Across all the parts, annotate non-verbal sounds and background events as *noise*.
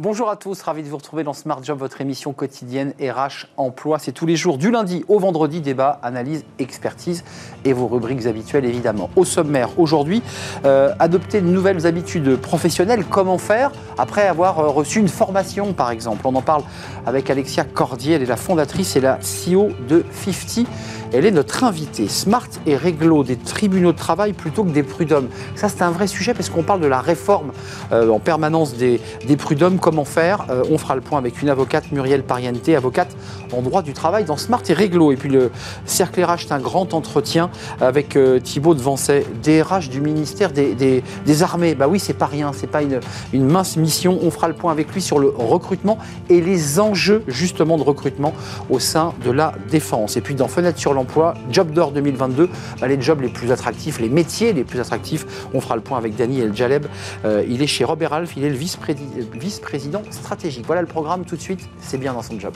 Bonjour à tous, ravi de vous retrouver dans Smart Job, votre émission quotidienne RH Emploi. C'est tous les jours du lundi au vendredi, débat, analyse, expertise et vos rubriques habituelles évidemment. Au sommaire, aujourd'hui, euh, adopter de nouvelles habitudes professionnelles, comment faire après avoir euh, reçu une formation par exemple? On en parle avec Alexia Cordier, elle est la fondatrice et la CEO de 50. Elle est notre invitée. Smart et réglo des tribunaux de travail plutôt que des prud'hommes. Ça, c'est un vrai sujet parce qu'on parle de la réforme euh, en permanence des, des prud'hommes. Comment faire euh, On fera le point avec une avocate, Muriel Pariente, avocate en droit du travail dans Smart et réglo. Et puis le Cercle RH, c'est un grand entretien avec euh, Thibaut de Vancey, DRH du ministère des, Armées. Bah oui, c'est pas rien, c'est pas une, mince mission. On fera le point avec lui sur le recrutement et les enjeux justement de recrutement au sein de la défense. Et puis dans Fenêtre sur l'emploi, Job d'or 2022, bah, les jobs les plus attractifs, les métiers les plus attractifs. On fera le point avec Dany El Jaleb. Euh, il est chez Robert Alf, il est le vice-président stratégique. Voilà le programme tout de suite, c'est bien dans son job.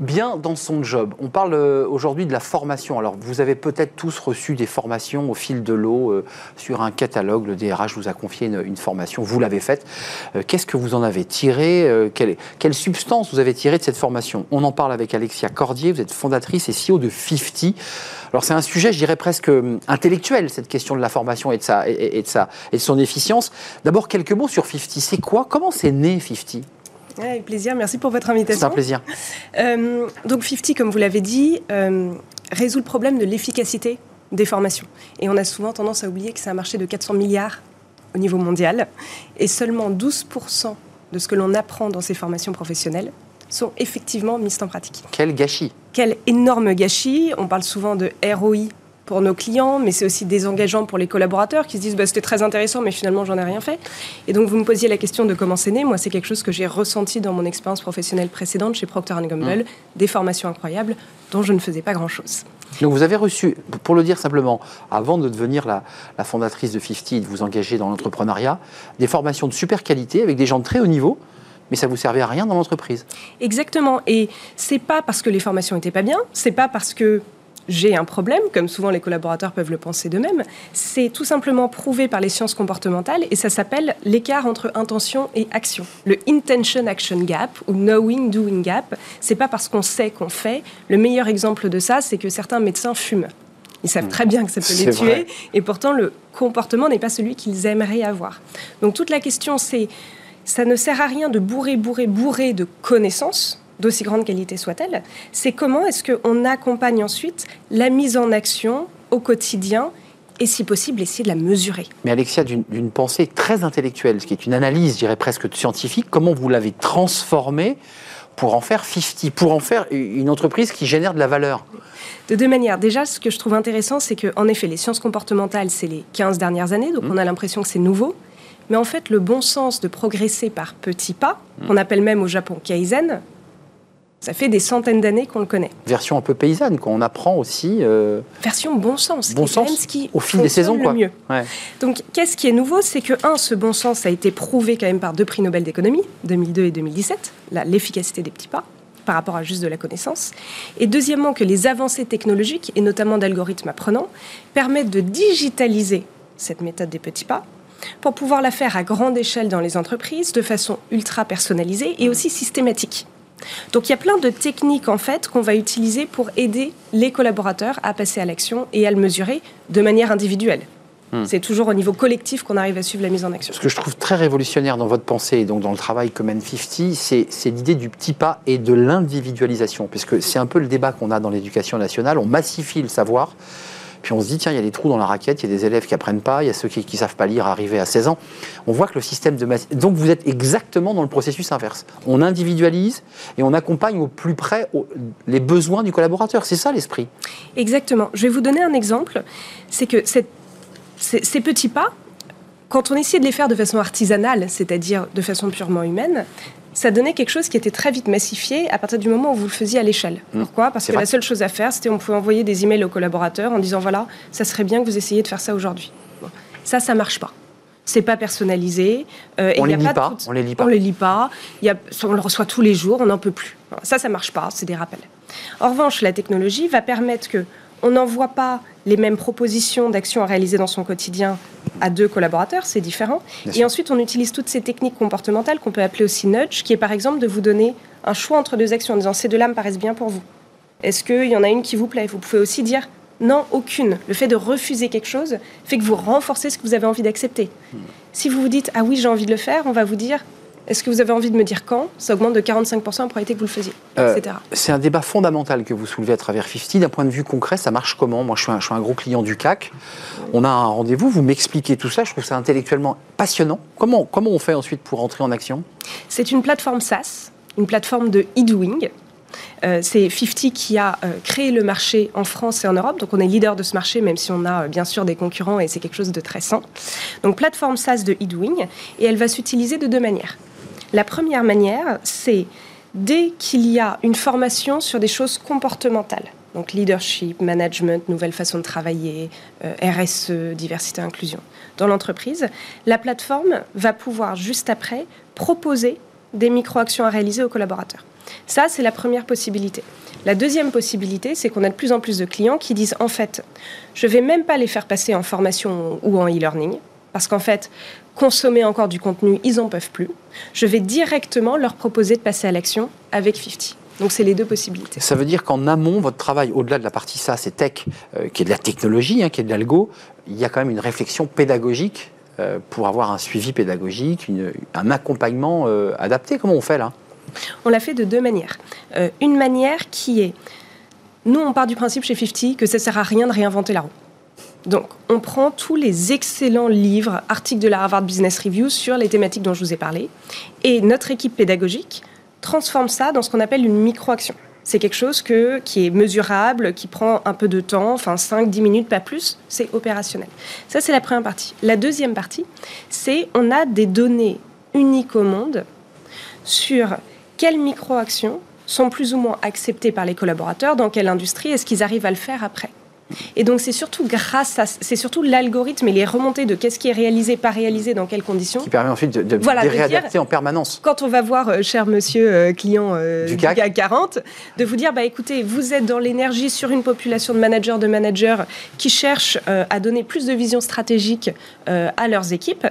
Bien dans son job. On parle euh, aujourd'hui de la formation. Alors, vous avez peut-être tous reçu des formations au fil de l'eau euh, sur un catalogue. Le DRH vous a confié une, formation. Vous l'avez faite. Euh, qu'est-ce que vous en avez tiré quelle, substance vous avez tiré de cette formation? On en parle avec Alexia Cordier. Vous êtes fondatrice et CEO de 50. Alors, c'est un sujet, je dirais presque intellectuel, cette question de la formation et de, sa, et, de, sa, et de son efficience. D'abord, quelques mots sur 50. C'est quoi? Comment c'est né 50 avec plaisir, merci pour votre invitation. C'est un plaisir. Euh, donc 50, comme vous l'avez dit, euh, résout le problème de l'efficacité des formations. Et on a souvent tendance à oublier que c'est un marché de 400 milliards au niveau mondial. Et seulement 12% de ce que l'on apprend dans ces formations professionnelles sont effectivement mises en pratique. Quel gâchis Quel énorme gâchis On parle souvent de ROI pour nos clients, mais c'est aussi désengageant pour les collaborateurs qui se disent bah, c'était très intéressant, mais finalement j'en ai rien fait. Et donc vous me posiez la question de comment c'est né. Moi, c'est quelque chose que j'ai ressenti dans mon expérience professionnelle précédente chez Procter Gamble, mmh. des formations incroyables dont je ne faisais pas grand-chose. Donc vous avez reçu, pour le dire simplement, avant de devenir la, la fondatrice de 50 et de vous engager dans l'entrepreneuriat, des formations de super qualité avec des gens de très haut niveau mais ça vous servait à rien dans l'entreprise. Exactement. Et c'est pas parce que les formations étaient pas bien, c'est pas parce que j'ai un problème, comme souvent les collaborateurs peuvent le penser d'eux-mêmes, c'est tout simplement prouvé par les sciences comportementales et ça s'appelle l'écart entre intention et action. Le intention action gap ou knowing doing gap, c'est pas parce qu'on sait qu'on fait. Le meilleur exemple de ça, c'est que certains médecins fument. Ils savent très bien que ça peut les tuer et pourtant le comportement n'est pas celui qu'ils aimeraient avoir. Donc toute la question c'est ça ne sert à rien de bourrer, bourrer, bourrer de connaissances d'aussi grande qualité soit-elle, c'est comment est-ce qu'on accompagne ensuite la mise en action au quotidien et si possible essayer de la mesurer. Mais Alexia, d'une pensée très intellectuelle, ce qui est une analyse, je dirais presque scientifique, comment vous l'avez transformée pour en faire 50, pour en faire une entreprise qui génère de la valeur? De deux manières. Déjà, ce que je trouve intéressant, c'est qu'en effet, les sciences comportementales, c'est les 15 dernières années, donc mmh. on a l'impression que c'est nouveau. Mais en fait, le bon sens de progresser par petits pas, mmh. qu'on appelle même au Japon kaizen, ça fait des centaines d'années qu'on le connaît. Version un peu paysanne, qu'on apprend aussi. Euh, Version bon sens. Bon sens. ce qui au fil des saisons, quoi. Mieux. Donc, qu'est-ce qui est nouveau? C'est que, un, ce bon sens a été prouvé quand même par deux prix Nobel d'économie, 2002 et 2017, l'efficacité des petits pas par rapport à juste de la connaissance. Et deuxièmement, que les avancées technologiques, et notamment d'algorithmes apprenants, permettent de digitaliser cette méthode des petits pas pour pouvoir la faire à grande échelle dans les entreprises, de façon ultra personnalisée et aussi systématique. Donc il y a plein de techniques en fait qu'on va utiliser pour aider les collaborateurs à passer à l'action et à le mesurer de manière individuelle. Hmm. C'est toujours au niveau collectif qu'on arrive à suivre la mise en action. Ce que je trouve très révolutionnaire dans votre pensée et donc dans le travail comme N50, c'est l'idée du petit pas et de l'individualisation, puisque c'est un peu le débat qu'on a dans l'éducation nationale. On massifie le savoir, puis on se dit, tiens, il y a des trous dans la raquette, il y a des élèves qui apprennent pas, il y a ceux qui ne savent pas lire arrivés à 16 ans. On voit que le système de... Donc vous êtes exactement dans le processus inverse. On individualise et on accompagne au plus près les besoins du collaborateur. C'est ça l'esprit. Exactement. Je vais vous donner un exemple. C'est que ces petits pas, quand on essayait de les faire de façon artisanale, c'est-à-dire de façon purement humaine, ça donnait quelque chose qui était très vite massifié à partir du moment où vous le faisiez à l'échelle. Mmh. Pourquoi? Parce que la seule chose à faire, c'était on pouvait envoyer des emails aux collaborateurs en disant voilà, ça serait bien que vous essayiez de faire ça aujourd'hui. Ça, ça marche pas. c'est pas personnalisé. Euh, on, les lit pas, on les lit pas. On les lit pas. Y a, on le reçoit tous les jours, on n'en peut plus. Ça, ça marche pas, c'est des rappels. En revanche, la technologie va permettre que on n'envoie pas les mêmes propositions d'actions à réaliser dans son quotidien à deux collaborateurs, c'est différent. et ensuite, on utilise toutes ces techniques comportementales qu'on peut appeler aussi nudge, qui est par exemple de vous donner un choix entre deux actions en disant ces deux-là me paraissent bien pour vous. Est-ce qu'il y en a une qui vous plaît? Vous pouvez aussi dire non, aucune. Le fait de refuser quelque chose fait que vous renforcez ce que vous avez envie d'accepter. Hmm. Si vous vous dites ah oui, j'ai envie de le faire, on va vous dire est-ce que vous avez envie de me dire quand Ça augmente de 45% la probabilité que vous le faisiez, euh, etc. C'est un débat fondamental que vous soulevez à travers 50. D'un point de vue concret, ça marche comment? Moi, je suis, un, je suis, un, gros client du CAC. On a un rendez-vous, vous m'expliquez tout ça. Je trouve ça intellectuellement passionnant. Comment, comment on fait ensuite pour entrer en action? C'est une plateforme SaaS, une plateforme de e-doing euh, c'est 50 qui a euh, créé le marché en France et en Europe. Donc on est leader de ce marché, même si on a euh, bien sûr des concurrents et c'est quelque chose de très sain. Donc plateforme SaaS de eDoing et elle va s'utiliser de deux manières. La première manière, c'est dès qu'il y a une formation sur des choses comportementales, donc leadership, management, nouvelle façon de travailler, RSE, diversité, inclusion, dans l'entreprise, la plateforme va pouvoir juste après proposer des micro-actions à réaliser aux collaborateurs. Ça, c'est la première possibilité. La deuxième possibilité, c'est qu'on a de plus en plus de clients qui disent en fait, je ne vais même pas les faire passer en formation ou en e-learning, parce qu'en fait, consommer encore du contenu, ils n'en peuvent plus. Je vais directement leur proposer de passer à l'action avec 50. Donc c'est les deux possibilités. Ça veut dire qu'en amont, votre travail, au-delà de la partie ça, c'est tech, euh, qui est de la technologie, hein, qui est de l'algo, il y a quand même une réflexion pédagogique euh, pour avoir un suivi pédagogique, un accompagnement euh, adapté. Comment on fait là? On l'a fait de deux manières. Une manière qui est, nous on part du principe chez 50 que ça sert à rien de réinventer la roue. Donc, on prend tous les excellents livres, articles de la Harvard Business Review sur les thématiques dont je vous ai parlé, et notre équipe pédagogique transforme ça dans ce qu'on appelle une micro-action. C'est quelque chose qui est mesurable, qui prend un peu de temps, enfin 5-10 minutes, pas plus, c'est opérationnel. Ça, c'est la première partie. La deuxième partie, c'est on a des données uniques au monde sur quelles micro-actions sont plus ou moins acceptées par les collaborateurs, dans quelle industrie, est-ce qu'ils arrivent à le faire après et donc c'est surtout grâce à, c'est surtout l'algorithme et les remontées de qu'est-ce qui est réalisé, pas réalisé, dans quelles conditions. Qui permet ensuite de, réadapter en permanence. Quand on va voir, euh, cher monsieur euh, client euh, du, CAC. 40, de vous dire, bah écoutez, vous êtes dans l'énergie sur une population de managers, de managers qui cherchent à donner plus de vision stratégique à leurs équipes.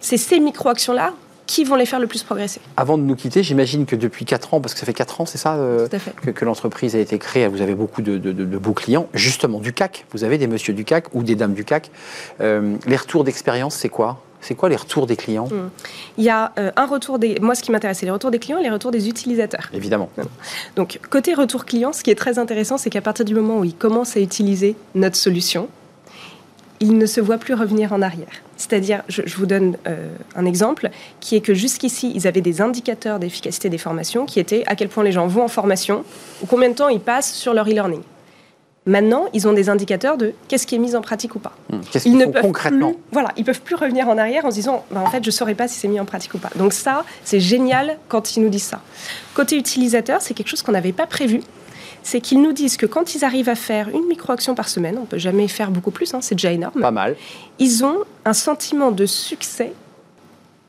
C'est ces micro-actions-là qui vont les faire le plus progresser. Avant de nous quitter, j'imagine que depuis 4 ans, parce que ça fait 4 ans, c'est ça, euh, que, l'entreprise a été créée, vous avez beaucoup de, beaux clients, justement du CAC, vous avez des messieurs du CAC ou des dames du CAC. Euh, les retours d'expérience, c'est quoi? C'est quoi les retours des clients? Hmm. Il y a euh, un retour des. Moi, ce qui m'intéresse, c'est les retours des clients et les retours des utilisateurs. Évidemment. Donc, côté retour client, ce qui est très intéressant, c'est qu'à partir du moment où ils commencent à utiliser notre solution, ils ne se voient plus revenir en arrière. C'est-à-dire, je, vous donne euh, un exemple, qui est que jusqu'ici, ils avaient des indicateurs d'efficacité des formations qui étaient à quel point les gens vont en formation ou combien de temps ils passent sur leur e-learning. Maintenant, ils ont des indicateurs de qu'est-ce qui est mis en pratique ou pas. Mmh. Qu'est-ce qu'ils font concrètement Voilà, ils peuvent plus revenir en arrière en se disant, bah, en fait, je ne saurais pas si c'est mis en pratique ou pas. Donc ça, c'est génial quand ils nous disent ça. Côté utilisateur, c'est quelque chose qu'on n'avait pas prévu c'est qu'ils nous disent que quand ils arrivent à faire une micro-action par semaine, on peut jamais faire beaucoup plus, hein, c'est déjà énorme. Pas mal. Ils ont un sentiment de succès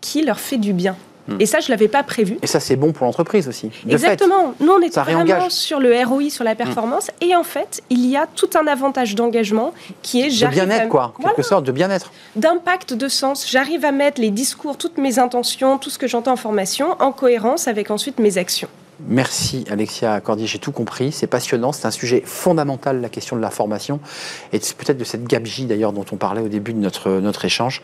qui leur fait du bien. Hmm. Et ça, je ne l'avais pas prévu. Et ça, c'est bon pour l'entreprise aussi. Exactement. Nous, on est vraiment sur le ROI, sur la performance. Hmm. Et en fait, il y a tout un avantage d'engagement qui est De bien-être, quoi. En quelque sorte, de bien-être. D'impact, de sens. J'arrive à mettre les discours, toutes mes intentions, tout ce que j'entends en formation en cohérence avec ensuite mes actions. Merci Alexia Cordier, j'ai tout compris, c'est passionnant, c'est un sujet fondamental, la question de la formation, et c'est peut-être de cette gabegie d'ailleurs dont on parlait au début de notre, notre échange,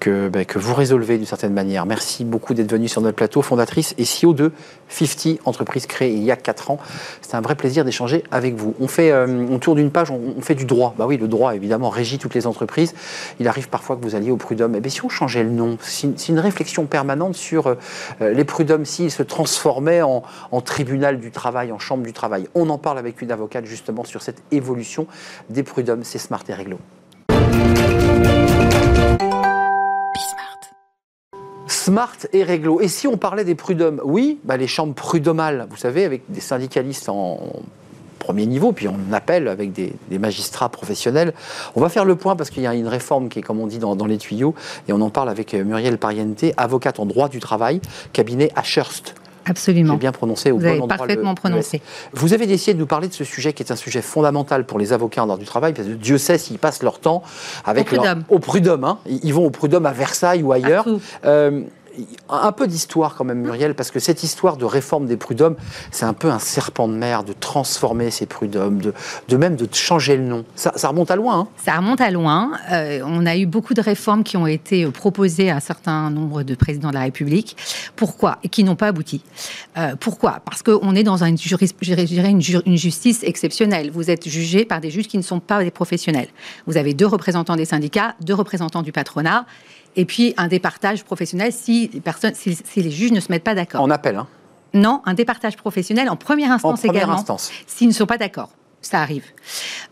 que, ben, que vous résolvez d'une certaine manière. Merci beaucoup d'être venu sur notre plateau, fondatrice et CEO de 50, entreprise créée il y a 4 ans. C'est un vrai plaisir d'échanger avec vous. On fait, euh, on tourne d'une page, on, fait du droit. Bah oui, le droit évidemment régit toutes les entreprises. Il arrive parfois que vous alliez au prud'homme. Eh si on changeait le nom, si, une réflexion permanente sur euh, les prud'hommes, s'ils se transformaient en, en tribunal du travail, en chambre du travail. On en parle avec une avocate justement sur cette évolution des prud'hommes. C'est Smart et Réglo. Smart et réglo. Et si on parlait des prud'hommes? Oui, bah les chambres prud'homales, vous savez, avec des syndicalistes en premier niveau, puis on appelle avec des, magistrats professionnels. On va faire le point parce qu'il y a une réforme qui est, comme on dit, dans, les tuyaux, et on en parle avec euh, Muriel Pariente, avocate en droit du travail, cabinet Ashurst. Absolument. J'ai bien prononcé au Vous avez parfaitement prononcé. Vous avez décidé de nous parler de ce sujet qui est un sujet fondamental pour les avocats en droit du travail, parce que Dieu sait s'ils passent leur temps avec au prud'homme. au prud'homme. Hein. Ils vont au prud'homme à Versailles ou ailleurs un peu d'histoire quand même, Muriel, parce que cette histoire de réforme des prud'hommes, c'est un peu un serpent de mer de transformer ces prud'hommes, de, même de changer le nom. Ça, remonte à loin. Hein ça remonte à loin. Euh, on a eu beaucoup de réformes qui ont été euh, proposées à un certain nombre de présidents de la République. Pourquoi? Et qui n'ont pas abouti. Euh, pourquoi? Parce qu'on est dans une, une justice exceptionnelle. Vous êtes jugé par des juges qui ne sont pas des professionnels. Vous avez deux représentants des syndicats, deux représentants du patronat et puis un départage professionnel si les, personnes, si, les juges ne se mettent pas d'accord. On appelle, hein Non, un départage professionnel en première instance en première également. Instance. S'ils ne sont pas d'accord. Ça arrive.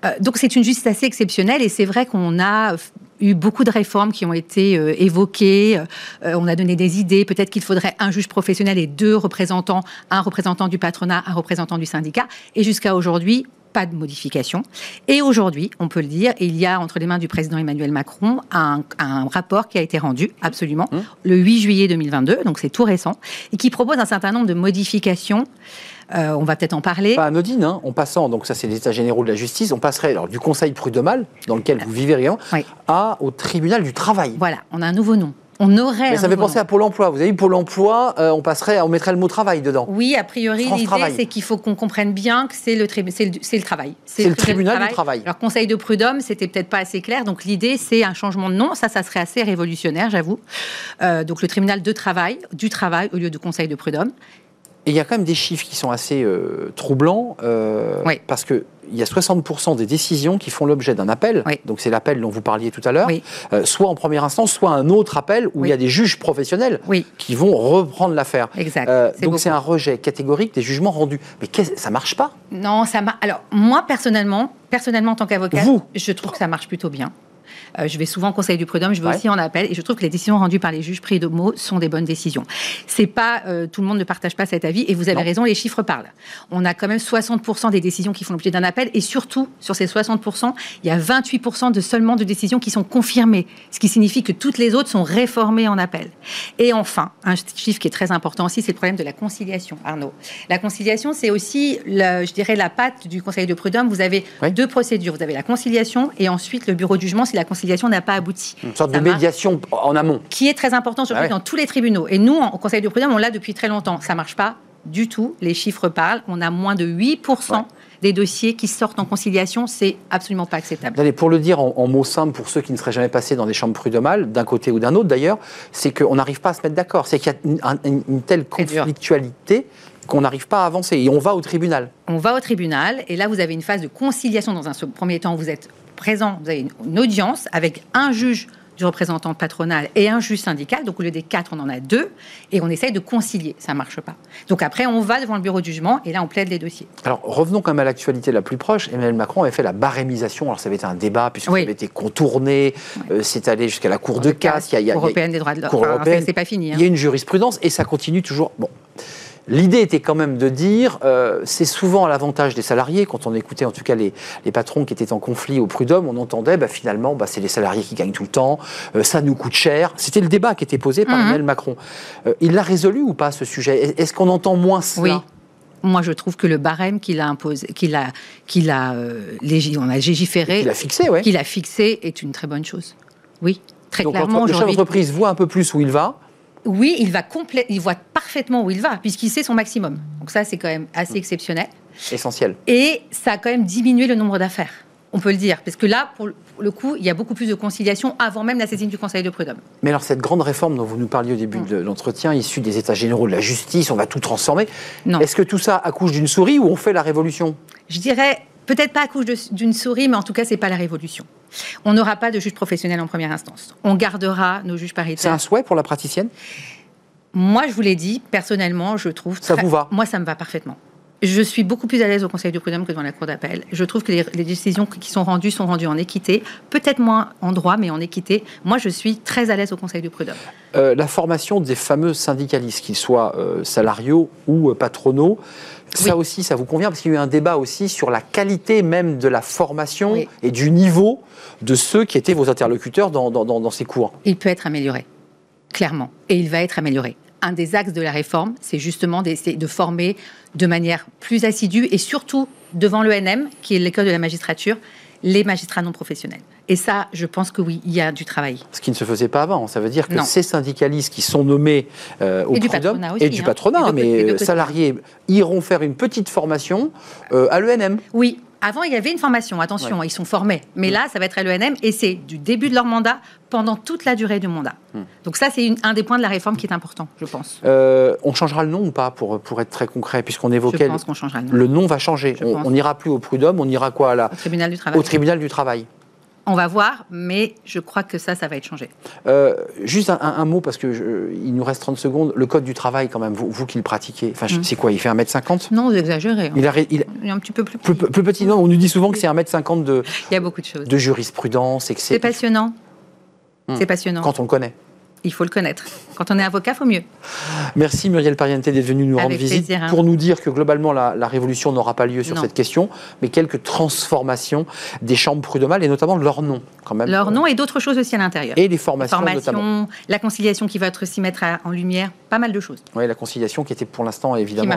Euh, donc c'est une justice assez exceptionnelle et c'est vrai qu'on a eu beaucoup de réformes qui ont été euh, évoquées. Euh, on a donné des idées. Peut-être qu'il faudrait un juge professionnel et deux représentants, un représentant du patronat, un représentant du syndicat. Et jusqu'à aujourd'hui, pas de modification. Et aujourd'hui, on peut le dire, il y a entre les mains du président Emmanuel Macron un, rapport qui a été rendu, absolument, mmh. le 8 juillet 2022, donc c'est tout récent, et qui propose un certain nombre de modifications. Euh, on va peut-être en parler. Pas anodine, hein, en passant, donc ça c'est les états généraux de la justice, on passerait alors, du conseil prud'homal, dans lequel vous vivez rien, à, au tribunal du travail. Voilà, on a un nouveau nom. On aurait. Mais ça fait penser à Pôle emploi. Vous avez vu, Pôle emploi, euh, on passerait, on mettrait le mot travail dedans. Oui, a priori, l'idée, c'est qu'il faut qu'on comprenne bien que c'est le, c'est le, le, travail. C'est le, tribunal du travail. Alors, Conseil de prud'homme, c'était peut-être pas assez clair. Donc, l'idée, c'est un changement de nom. Ça, ça serait assez révolutionnaire, j'avoue. Euh, donc, le tribunal de travail, du travail, au lieu de Conseil de prud'homme. Et il y a quand même des chiffres qui sont assez euh, troublants, oui. parce que il y a 60% des décisions qui font l'objet d'un appel, donc c'est l'appel dont vous parliez tout à l'heure, euh, soit en première instance, soit un autre appel où il y a des juges professionnels qui vont reprendre l'affaire. Euh, donc c'est un rejet catégorique des jugements rendus. Mais ça marche pas? Non, ça marche. Alors moi personnellement, personnellement en tant qu'avocat, je trouve que ça marche plutôt bien. Euh, je vais souvent au Conseil du prud'homme, je vais aussi en appel, et je trouve que les décisions rendues par les juges pris de mots sont des bonnes décisions. C'est pas euh, tout le monde ne partage pas cet avis, et vous avez raison, les chiffres parlent. On a quand même 60% des décisions qui font l'objet d'un appel, et surtout sur ces 60%, il y a 28% de seulement de décisions qui sont confirmées, ce qui signifie que toutes les autres sont réformées en appel. Et enfin, un chiffre qui est très important aussi, c'est le problème de la conciliation, Arnaud. La conciliation, c'est aussi, je dirais, la patte du Conseil de prud'homme. Vous avez deux procédures. Vous avez la conciliation et ensuite le bureau de jugement si la conciliation n'a pas abouti. Une sorte de médiation en amont. Qui est très important, surtout ah dans tous les tribunaux. Et nous, au Conseil du prud'homme, on l'a depuis très longtemps. Ça marche pas du tout. Les chiffres parlent. On a moins de 8% des dossiers qui sortent en conciliation. C'est absolument pas acceptable. Allez, pour le dire en, mots simples, pour ceux qui ne seraient jamais passés dans des chambres prud'homales, d'un côté ou d'un autre d'ailleurs, c'est qu'on n'arrive pas à se mettre d'accord. C'est qu'il y a une, telle conflictualité qu'on n'arrive pas à avancer. Et on va au tribunal. On va au tribunal. Et là, vous avez une phase de conciliation. Dans un premier temps, vous êtes présent, vous avez une audience avec un juge du représentant patronal et un juge syndical. Donc au lieu des quatre, on en a deux et on essaye de concilier. Ça ne marche pas. Donc après, on va devant le bureau de jugement et là, on plaide les dossiers. Alors revenons quand même à l'actualité la plus proche. Emmanuel Macron avait fait la barémisation. Alors ça avait été un débat puisque ça avait été contourné. Euh, c'est allé jusqu'à la Cour de casse. Il y a, européenne des droits de l'homme. c'est pas fini. Hein. Il y a une jurisprudence et ça continue toujours. Bon. L'idée était quand même de dire, euh, c'est souvent à l'avantage des salariés, quand on écoutait en tout cas les, patrons qui étaient en conflit au prud'homme, on entendait bah, finalement bah, c'est les salariés qui gagnent tout le temps, euh, ça nous coûte cher. C'était le débat qui était posé par mhm. Emmanuel Macron. Euh, il l'a résolu ou pas ce sujet? Est-ce qu'on entend moins cela? Oui. Moi, je trouve que le barème qu'il a imposé, qu'il a, qu'il a, on a légiféré, qu'il a fixé, ouais. qu'il a fixé, est une très bonne chose. Oui, très Donc, clairement. Le chef d'entreprise voit un peu plus où il va oui, il, va il voit parfaitement où il va, puisqu'il sait son maximum. Donc ça, c'est quand même assez exceptionnel. Essentiel. Et ça a quand même diminué le nombre d'affaires, on peut le dire. Parce que là, pour le coup, il y a beaucoup plus de conciliation avant même la saisine du Conseil de prud'homme. Mais alors, cette grande réforme dont vous nous parliez au début de l'entretien, issue des États généraux de la justice, on va tout transformer. Est-ce que tout ça accouche d'une souris ou on fait la révolution? Je dirais peut-être pas accouche d'une souris, mais en tout cas, c'est pas la révolution. On n'aura pas de juge professionnel en première instance. On gardera nos juges paritaires. C'est un souhait pour la praticienne? Moi, je vous l'ai dit, personnellement, je trouve. Ça vous va? Moi, ça me va parfaitement. Je suis beaucoup plus à l'aise au Conseil du prud'homme que dans la Cour d'appel. Je trouve que les, décisions qui sont rendues sont rendues en équité, peut-être moins en droit, mais en équité. Moi, je suis très à l'aise au Conseil du prud'homme. Euh, la formation des fameux syndicalistes, qu'ils soient euh, salariaux ou euh, patronaux, ça aussi, ça vous convient? Parce qu'il y a eu un débat aussi sur la qualité même de la formation et du niveau de ceux qui étaient vos interlocuteurs dans, dans ces cours. Il peut être amélioré, clairement. Et il va être amélioré un des axes de la réforme, c'est justement de former de manière plus assidue et surtout devant l'ENM, qui est l'école de la magistrature, les magistrats non professionnels. Et ça, je pense que oui, il y a du travail. Ce qui ne se faisait pas avant. Ça veut dire que ces syndicalistes qui sont nommés euh, au et du patronat et du hein. patronat, mais euh, salariés, iront faire une petite formation euh, à l'ENM. Oui, avant, il y avait une formation, attention, ils sont formés. Mais là, ça va être à l'ENM et c'est du début de leur mandat pendant toute la durée du mandat. Hmm. Donc ça, c'est un des points de la réforme qui est important, je pense. Euh, on changera le nom ou pas, pour, pour être très concret, puisqu'on évoquait... Je pense qu'on changera le nom. Le nom va changer. On n'ira plus au prud'homme, on ira quoi là? Au tribunal du travail. Au tribunal du travail. On va voir, mais je crois que ça, ça va être changé. Euh, juste un, mot, parce qu'il nous reste 30 secondes. Le code du travail, quand même, vous, vous qui le pratiquez, enfin, mm. c'est quoi Il fait 1m50 Non, vous exagérez. Il, il, est un petit peu plus petit. Plus, petit, non, on nous dit souvent que c'est 1m50 de, il y a beaucoup de, choses. de jurisprudence. C'est passionnant. Mm. C'est passionnant. Quand on le connaît il faut le connaître. Quand on est avocat, faut mieux. Merci Muriel Pariente d'être venue nous rendre visite hein. pour nous dire que globalement la, révolution n'aura pas lieu sur cette question, mais quelques transformations des chambres prud'homales et notamment leur nom quand même. Leur nom et d'autres choses aussi à l'intérieur. Et les formations, notamment. La conciliation qui va être aussi mettre en lumière pas mal de choses. Oui, la conciliation qui était pour l'instant évidemment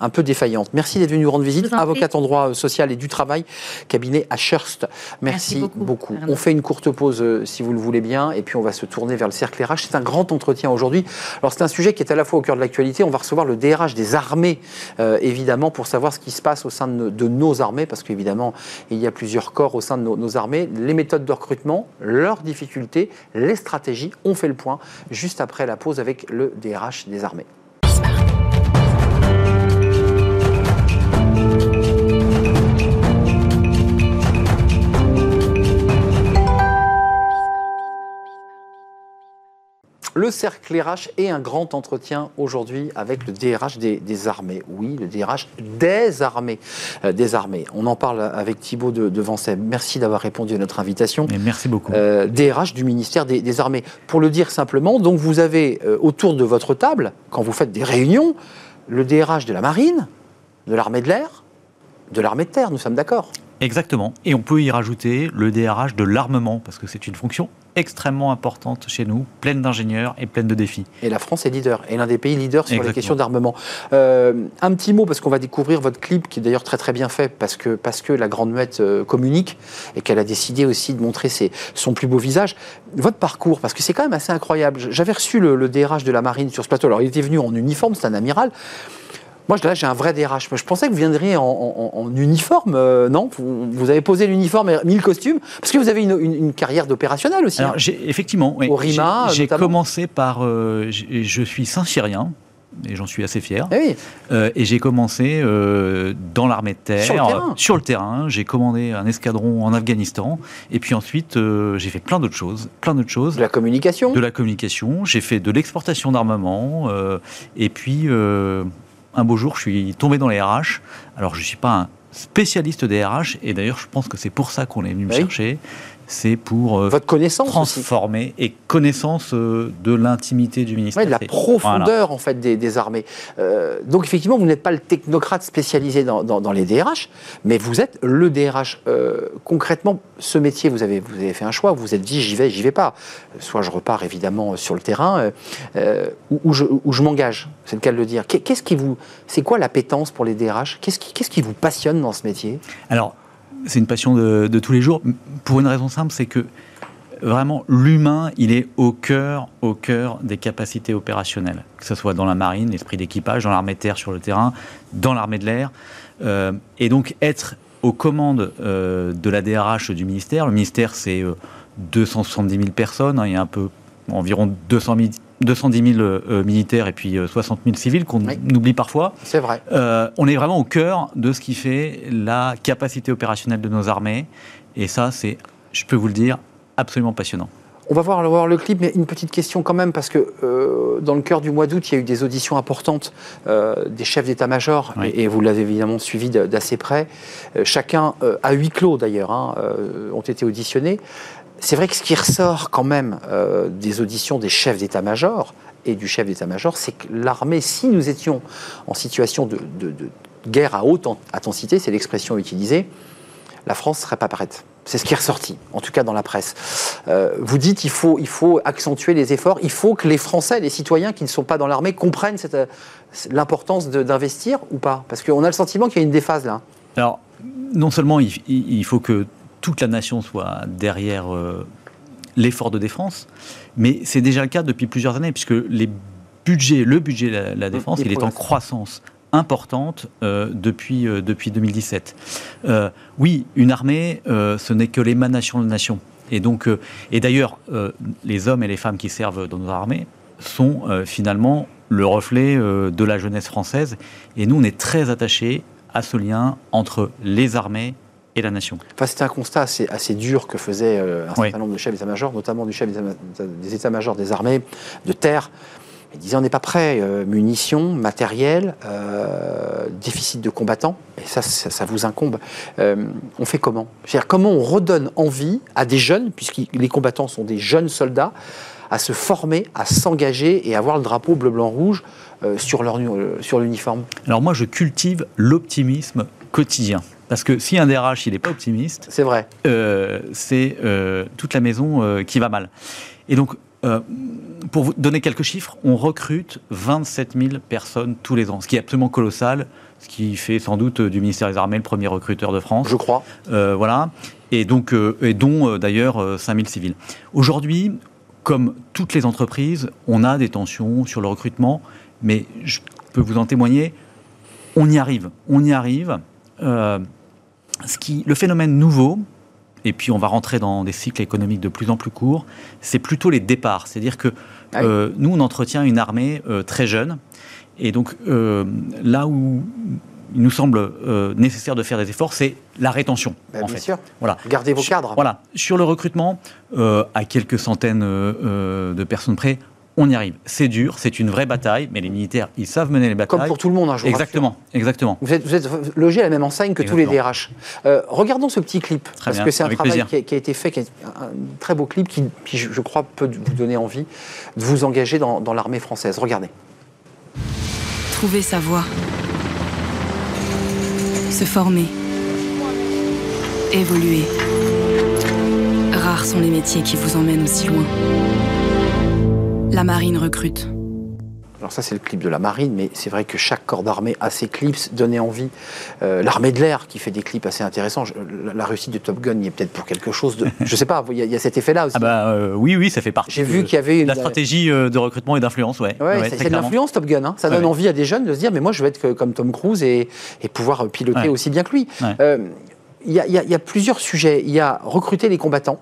un peu défaillante. Merci d'être venu nous rendre visite, avocate en droit euh, social et du travail, cabinet à Schurst. Merci, beaucoup. On fait une courte pause euh, si vous le voulez bien, et puis on va se tourner vers le cercle RH c'est un grand entretien aujourd'hui. Alors c'est un sujet qui est à la fois au cœur de l'actualité. On va recevoir le DRH des armées, euh, évidemment, pour savoir ce qui se passe au sein de, nos armées, parce qu'évidemment, il y a plusieurs corps au sein de nos, armées. Les méthodes de recrutement, leurs difficultés, les stratégies. On fait le point juste après la pause avec le DRH des armées. Le cercle RH et un grand entretien aujourd'hui avec le DRH des, armées. Oui, le DRH des armées. Euh, des armées. On en parle avec Thibault de, de Merci d'avoir répondu à notre invitation. merci beaucoup. Euh, DRH du ministère des, Armées. Pour le dire simplement, donc vous avez euh, autour de votre table, quand vous faites des réunions, le DRH de la marine, de l'armée de l'air, de l'armée de terre, nous sommes d'accord Exactement. Et on peut y rajouter le DRH de l'armement, parce que c'est une fonction extrêmement importante chez nous, pleine d'ingénieurs et pleine de défis. Et la France est leader, et l'un des pays leaders sur les questions d'armement. Euh, un petit mot, parce qu'on va découvrir votre clip, qui est d'ailleurs très très bien fait, parce que, parce que la Grande Muette euh, communique, et qu'elle a décidé aussi de montrer ses, son plus beau visage. Votre parcours, parce que c'est quand même assez incroyable. J'avais reçu le, le DRH de la Marine sur ce plateau, alors il était venu en uniforme, c'est un amiral. Moi, là, j'ai un vrai DRH. je pensais que vous viendriez en, uniforme, euh, non? Vous, avez posé l'uniforme et mis le costume Parce que vous avez une, carrière d'opérationnel aussi. Alors, hein. effectivement, oui. Au RIMA, J'ai commencé par... Euh, je suis Saint-Chirien, et j'en suis assez fier. Eh euh, et j'ai commencé dans l'armée de terre, sur le terrain. J'ai commandé un escadron en Afghanistan, et puis ensuite j'ai fait plein d'autres choses, plein d'autres choses. De la communication. De la communication. J'ai fait de l'exportation d'armement, et puis un beau jour, je suis tombé dans les RH. Alors, je ne suis pas un spécialiste des RH, et d'ailleurs, je pense que c'est pour ça qu'on est venu me chercher c'est pour euh, Votre connaissance transformer et connaissance euh, de l'intimité du ministère. de la profondeur en fait des, armées. Euh, donc effectivement, vous n'êtes pas le technocrate spécialisé dans, les DRH, mais vous êtes le DRH. Concrètement, ce métier, vous avez, fait un choix, vous vous êtes dit j'y vais, j'y vais pas. Soit je repars évidemment sur le terrain, ou, je, m'engage, c'est le cas de le dire. Qu'est-ce qui vous, c'est quoi l'appétence pour les DRH Qu'est-ce qui, vous passionne dans ce métier? Alors, c'est une passion de, tous les jours, pour une raison simple, c'est que vraiment l'humain, il est au cœur, au cœur des capacités opérationnelles, que ce soit dans la marine, l'esprit d'équipage, dans l'armée de terre sur le terrain, dans l'armée de l'air, euh, et donc être aux commandes euh, de la DRH du ministère. Le ministère, c'est 270 euh, 000 personnes, hein, il y a un peu environ 200 000 210 000 euh, militaires et puis 60 euh, 000 civils qu'on oublie parfois. C'est vrai. On est vraiment au cœur de ce qui fait la capacité opérationnelle de nos armées. Et ça, c'est, je peux vous le dire, absolument passionnant. On va voir, le clip, mais une petite question quand même, parce que euh, dans le cœur du mois d'août, il y a eu des auditions importantes euh, des chefs d'état-major, et, vous l'avez évidemment suivi d'assez près. Euh, chacun, à huis clos d'ailleurs, hein, ont été auditionnés. C'est vrai que ce qui ressort quand même des auditions des chefs d'état-major et du chef d'état-major, c'est que l'armée, si nous étions en situation de, de guerre à haute intensité, c'est l'expression utilisée, la France ne serait pas prête. C'est ce qui est ressorti, en tout cas dans la presse. Euh, vous dites qu'il faut, il faut accentuer les efforts, il faut que les Français, les citoyens qui ne sont pas dans l'armée comprennent euh, l'importance d'investir ou pas? Parce qu'on a le sentiment qu'il y a une déphase là. Alors, non seulement il, faut que toute la nation soit derrière euh, l'effort de défense, mais c'est déjà le cas depuis plusieurs années, puisque les budgets, le budget de la, défense, il est en croissance importante euh, depuis, euh, depuis 2017. Euh, oui, une armée, ce n'est que l'émanation de la nation. Et donc, et d'ailleurs, les hommes et les femmes qui servent dans nos armées sont finalement le reflet de la jeunesse française. Et nous, on est très attachés à ce lien entre les armées et la nation. Enfin, C'était un constat assez, assez, dur que faisait un certain nombre de chefs d'état-major, notamment du chef des états-majors des armées de terre, il disait on n'est pas prêt, euh, munitions, matériel, euh, déficit de combattants, et ça, ça, vous incombe. Euh, on fait comment? C'est-à-dire comment on redonne envie à des jeunes, puisque les combattants sont des jeunes soldats, à se former, à s'engager et à avoir le drapeau bleu-blanc-rouge sur l'uniforme? Alors moi, je cultive l'optimisme quotidien. Parce que si un DRH, il n'est pas optimiste, c'est vrai. c'est toute la maison qui va mal. Et donc, euh, pour vous donner quelques chiffres, on recrute 27 000 personnes tous les ans, ce qui est absolument colossal, ce qui fait sans doute du ministère des Armées le premier recruteur de France. Je crois. Euh, voilà. Et, donc, euh, et dont d'ailleurs 5 000 civils. Aujourd'hui, comme toutes les entreprises, on a des tensions sur le recrutement, mais je peux vous en témoigner, on y arrive. On y arrive. ce qui, le phénomène nouveau, et puis on va rentrer dans des cycles économiques de plus en plus courts, c'est plutôt les départs. C'est-à-dire que ah euh, nous, on entretient une armée euh, très jeune, et donc euh, là où il nous semble nécessaire de faire des efforts, c'est la rétention. Bah, bien sûr. Voilà. Gardez vos cadres. Voilà. Sur le recrutement, à quelques centaines de personnes près, on y arrive. C'est dur, c'est une vraie bataille, mais les militaires, ils savent mener les batailles. Comme pour tout le monde, un jour. Exactement, exactement. Vous êtes, vous logé à la même enseigne que tous les DRH. Euh, regardons ce petit clip, parce que c'est un travail qui a, été fait, qui est un très beau clip qui, je, crois, peut vous donner envie de vous engager dans, dans l'armée française. Regardez. Trouver sa voie. Se former. Évoluer. Rares sont les métiers qui vous emmènent aussi loin. La marine recrute. Alors ça c'est le clip de la marine, mais c'est vrai que chaque corps d'armée a ses clips, donnait envie. Euh, l'armée de l'air qui fait des clips assez intéressants. la réussite de Top Gun y est peut-être pour quelque chose de... Je sais pas, il y, a cet effet-là aussi. Ah bah euh, oui, oui, ça fait partie. J'ai vu qu'il y avait une... La stratégie euh, de recrutement et d'influence, ouais. ouais, c'est de l'influence Top Gun. Hein. Ça donne envie à des jeunes de se dire, mais moi je veux être comme Tom Cruise et, pouvoir piloter aussi bien que lui. Il y, y, a plusieurs sujets. Il y a recruter les combattants.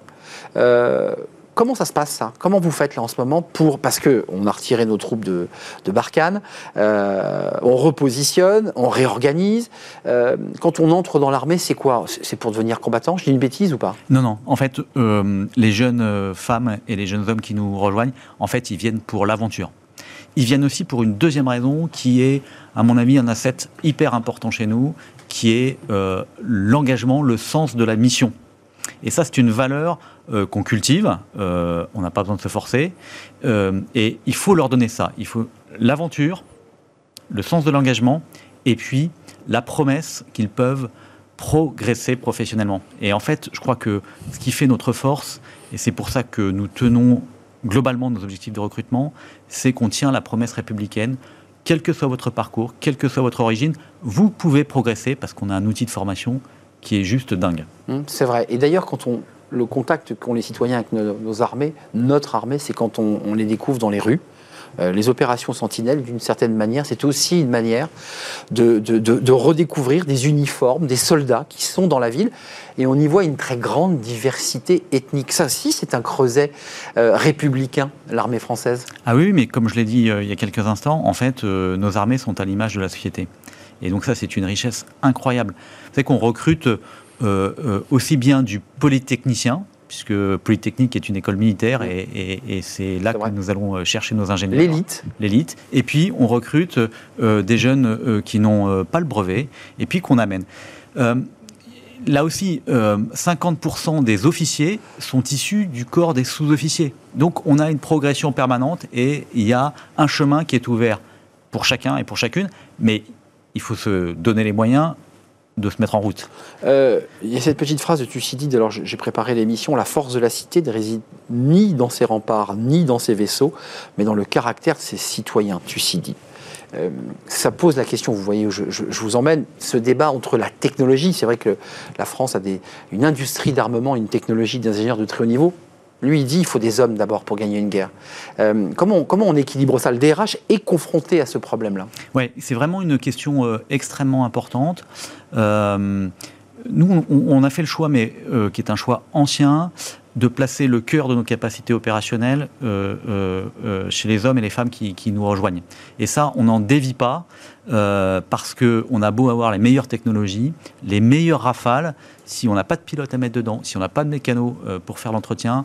Comment ça se passe ça? Comment vous faites là en ce moment pour parce que on a retiré nos troupes de, de Barkhane, euh, on repositionne, on réorganise. Euh, quand on entre dans l'armée, c'est quoi? C'est pour devenir combattant? Je dis une bêtise ou pas? Non, non. En fait, euh, les jeunes femmes et les jeunes hommes qui nous rejoignent, en fait, ils viennent pour l'aventure. Ils viennent aussi pour une deuxième raison qui est, à mon avis, un asset hyper important chez nous, qui est l'engagement, le sens de la mission. Et ça, c'est une valeur euh, qu'on cultive. Euh, on n'a pas besoin de se forcer. Euh, et il faut leur donner ça. Il faut l'aventure, le sens de l'engagement, et puis la promesse qu'ils peuvent progresser professionnellement. Et en fait, je crois que ce qui fait notre force, et c'est pour ça que nous tenons globalement nos objectifs de recrutement, c'est qu'on tient la promesse républicaine. Quel que soit votre parcours, quelle que soit votre origine, vous pouvez progresser parce qu'on a un outil de formation qui est juste dingue. Hum, c'est vrai. Et d'ailleurs, quand on le contact qu'ont les citoyens avec nos, armées, notre armée, c'est quand on, les découvre dans les rues. Euh, les opérations sentinelles, d'une certaine manière, c'est aussi une manière de, redécouvrir des uniformes, des soldats qui sont dans la ville. Et on y voit une très grande diversité ethnique. Ça aussi, c'est un creuset euh, républicain, l'armée française. Ah oui, mais comme je l'ai dit euh, il y a quelques instants, en fait, nos armées sont à l'image de la société. Et donc ça, c'est une richesse incroyable. Vous savez qu'on recrute euh, euh, aussi bien du polytechnicien, puisque Polytechnique est une école militaire et, c'est là que nous allons chercher nos ingénieurs. L'élite. L'élite. Et puis, on recrute des jeunes qui n'ont pas le brevet et puis qu'on amène là aussi, 50% euh, des officiers sont issus du corps des sous-officiers. Donc on a une progression permanente et il y a un chemin qui est ouvert pour chacun et pour chacune, mais il faut se donner les moyens de se mettre en route. Euh, il y a cette petite phrase de Thucydide, alors j'ai préparé l'émission, la force de la cité ne réside ni dans ses remparts, ni dans ses vaisseaux, mais dans le caractère de ses citoyens, Thucydide. Euh, ça pose la question, vous voyez, je, vous emmène, ce débat entre la technologie, c'est vrai que la France a une industrie d'armement, une technologie d'ingénieurs de très haut niveau. Lui, il dit il faut des hommes d'abord pour gagner une guerre. Euh, comment, comment on équilibre ça? Le DRH est confronté à ce problème-là. Oui, c'est vraiment une question euh, extrêmement importante. nous, on, a fait le choix, mais qui est un choix ancien, de placer le cœur de nos capacités opérationnelles euh, euh, euh, chez les hommes et les femmes qui, nous rejoignent. Et ça, on n'en dévie pas parce qu'on a beau avoir les meilleures technologies, les meilleures rafales, si on n'a pas de pilote à mettre dedans, si on n'a pas de mécano pour faire l'entretien,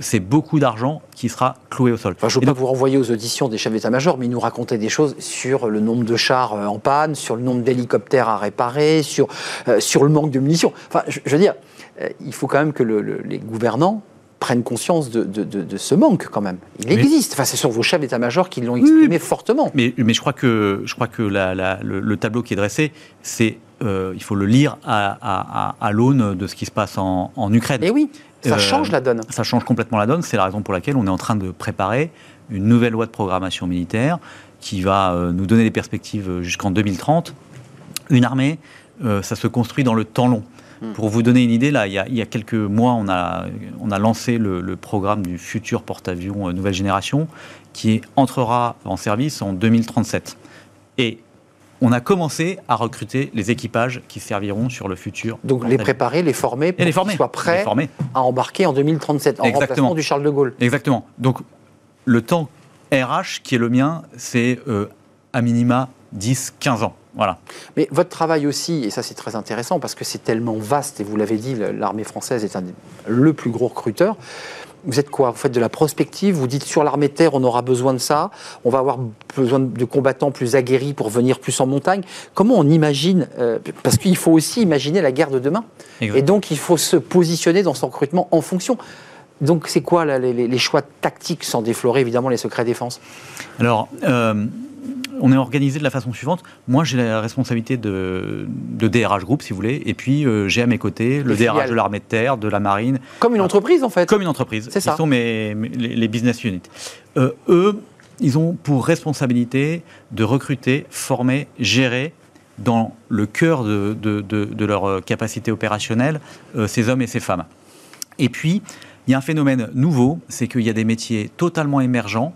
c'est beaucoup d'argent qui sera cloué au sol. je ne veux pas vous renvoyer aux auditions des chefs d'état-major, mais ils nous racontaient des choses sur le nombre de chars en panne, sur le nombre d'hélicoptères à réparer, sur, sur le manque de munitions. Enfin, je veux dire, euh, il faut quand même que les gouvernants prennent conscience de, ce manque quand même. Il existe. Enfin, ce sont vos chefs d'état-major qui l'ont exprimé fortement. Mais, je crois que, je crois que le, tableau qui est dressé, c'est euh, il faut le lire à, l'aune de ce qui se passe en, Ukraine. Et oui, ça euh, change la donne. Ça change complètement la donne. C'est la raison pour laquelle on est en train de préparer une nouvelle loi de programmation militaire qui va nous donner des perspectives jusqu'en 2030. Une armée, ça se construit dans le temps long. Hmm. Pour vous donner une idée, là, il y a, quelques mois, on a, on a lancé le, programme du futur porte-avions euh, nouvelle génération qui entrera en service en 2037. Et on a commencé à recruter les équipages qui serviront sur le futur. Donc les préparer, les former pour qu'ils soient prêts à embarquer en 2037, en remplacement du Charles de Gaulle. Exactement. Donc le temps RH qui est le mien, c'est euh, à minima 10-15 ans. Voilà. Mais votre travail aussi, et ça c'est très intéressant parce que c'est tellement vaste, et vous l'avez dit, l'armée française est un, le plus gros recruteur. Vous êtes quoi? Vous faites de la prospective, vous dites sur l'armée de terre on aura besoin de ça, on va avoir besoin de combattants plus aguerris pour venir plus en montagne. Comment on imagine euh, Parce qu'il faut aussi imaginer la guerre de demain. Et donc il faut se positionner dans son recrutement en fonction. Donc c'est quoi les, choix tactiques sans déflorer évidemment les secrets défense? Alors, euh, on est organisé de la façon suivante. Moi, j'ai la responsabilité de, DRH Group, si vous voulez, et puis euh, j'ai à mes côtés le DRH de l'armée de terre, de la marine. Comme une entreprise, en fait. Comme une entreprise. C'est ça. Ce sont mes, les, business units. Euh, eux, ils ont pour responsabilité de recruter, former, gérer dans le cœur de, leur capacité opérationnelle euh, ces hommes et ces femmes. Et puis, il y a un phénomène nouveau, c'est qu'il y a des métiers totalement émergents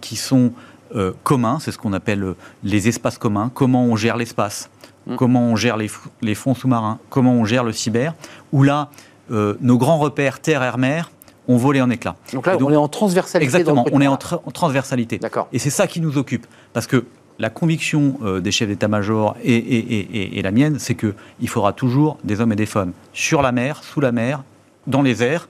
qui sont euh, communs, c'est ce qu'on appelle euh, les espaces communs, comment on gère l'espace, mm. comment on gère les, fonds sous-marins, comment on gère le cyber, où là, euh, nos grands repères terre, air, mer ont volé en éclats. Donc là, on est en transversalité. Exactement, on est en, transversalité. D'accord. Et c'est ça qui nous occupe, parce que la conviction des chefs d'état-major et, et, la mienne, c'est qu'il faudra toujours des hommes et des femmes sur la mer, sous la mer, dans les airs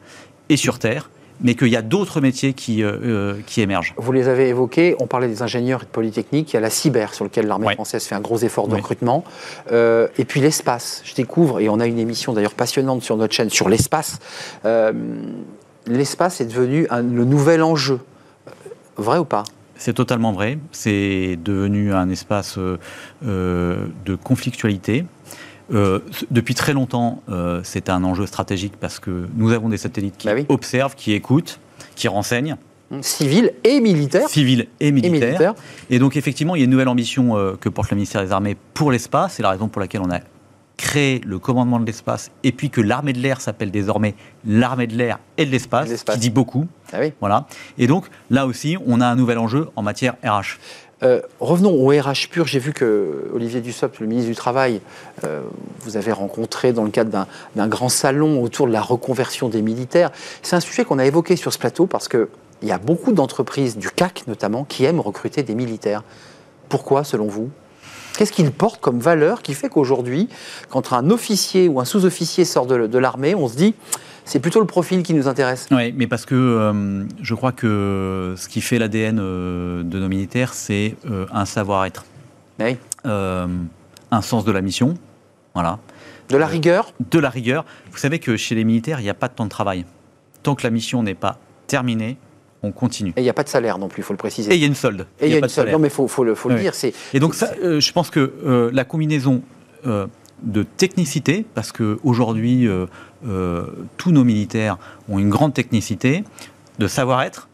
et sur terre mais qu'il y a d'autres métiers qui, euh, euh, qui émergent. Vous les avez évoqués, on parlait des ingénieurs et de Polytechnique, il y a la cyber sur lequel l'armée française fait un gros effort de recrutement, euh, et puis l'espace. Je découvre, et on a une émission d'ailleurs passionnante sur notre chaîne sur l'espace, l'espace est devenu le nouvel enjeu. Vrai ou pas? C'est totalement vrai. C'est devenu un espace de conflictualité. Euh, depuis très longtemps, euh, c'est un enjeu stratégique parce que nous avons des satellites qui bah observent, qui écoutent, qui renseignent. Civils et militaires. Civils et militaires. Et, donc, effectivement, il y a une nouvelle ambition euh, que porte le ministère des Armées pour l'espace. C'est la raison pour laquelle on a créé le commandement de l'espace et puis que l'armée de l'air s'appelle désormais l'armée de l'air et de l'espace, qui dit beaucoup. Ah voilà. Et donc, là aussi, on a un nouvel enjeu en matière RH. Euh, revenons au RH pur. J'ai vu que Olivier Dussopt, le ministre du Travail, euh, vous avez rencontré dans le cadre d'un grand salon autour de la reconversion des militaires. C'est un sujet qu'on a évoqué sur ce plateau parce qu'il y a beaucoup d'entreprises, du CAC notamment, qui aiment recruter des militaires. Pourquoi, selon vous? Qu'est-ce qu'il porte comme valeur qui fait qu'aujourd'hui, quand un officier ou un sous-officier sort de, l'armée, on se dit c'est plutôt le profil qui nous intéresse? Oui, mais parce que euh, je crois que ce qui fait l'ADN euh, de nos militaires, c'est euh, un savoir-être. Oui. un sens de la mission. Voilà. De la rigueur? De la rigueur. Vous savez que chez les militaires, il n'y a pas de temps de travail. Tant que la mission n'est pas terminée, on continue. Et il n'y a pas de salaire non plus, il faut le préciser. Et il y a une solde. Et il y a, une solde. Non, mais il faut, le, dire. Et donc, ça, euh, je pense que euh, la combinaison euh, de technicité, parce qu'aujourd'hui, tous nos militaires ont une grande technicité, de savoir-être,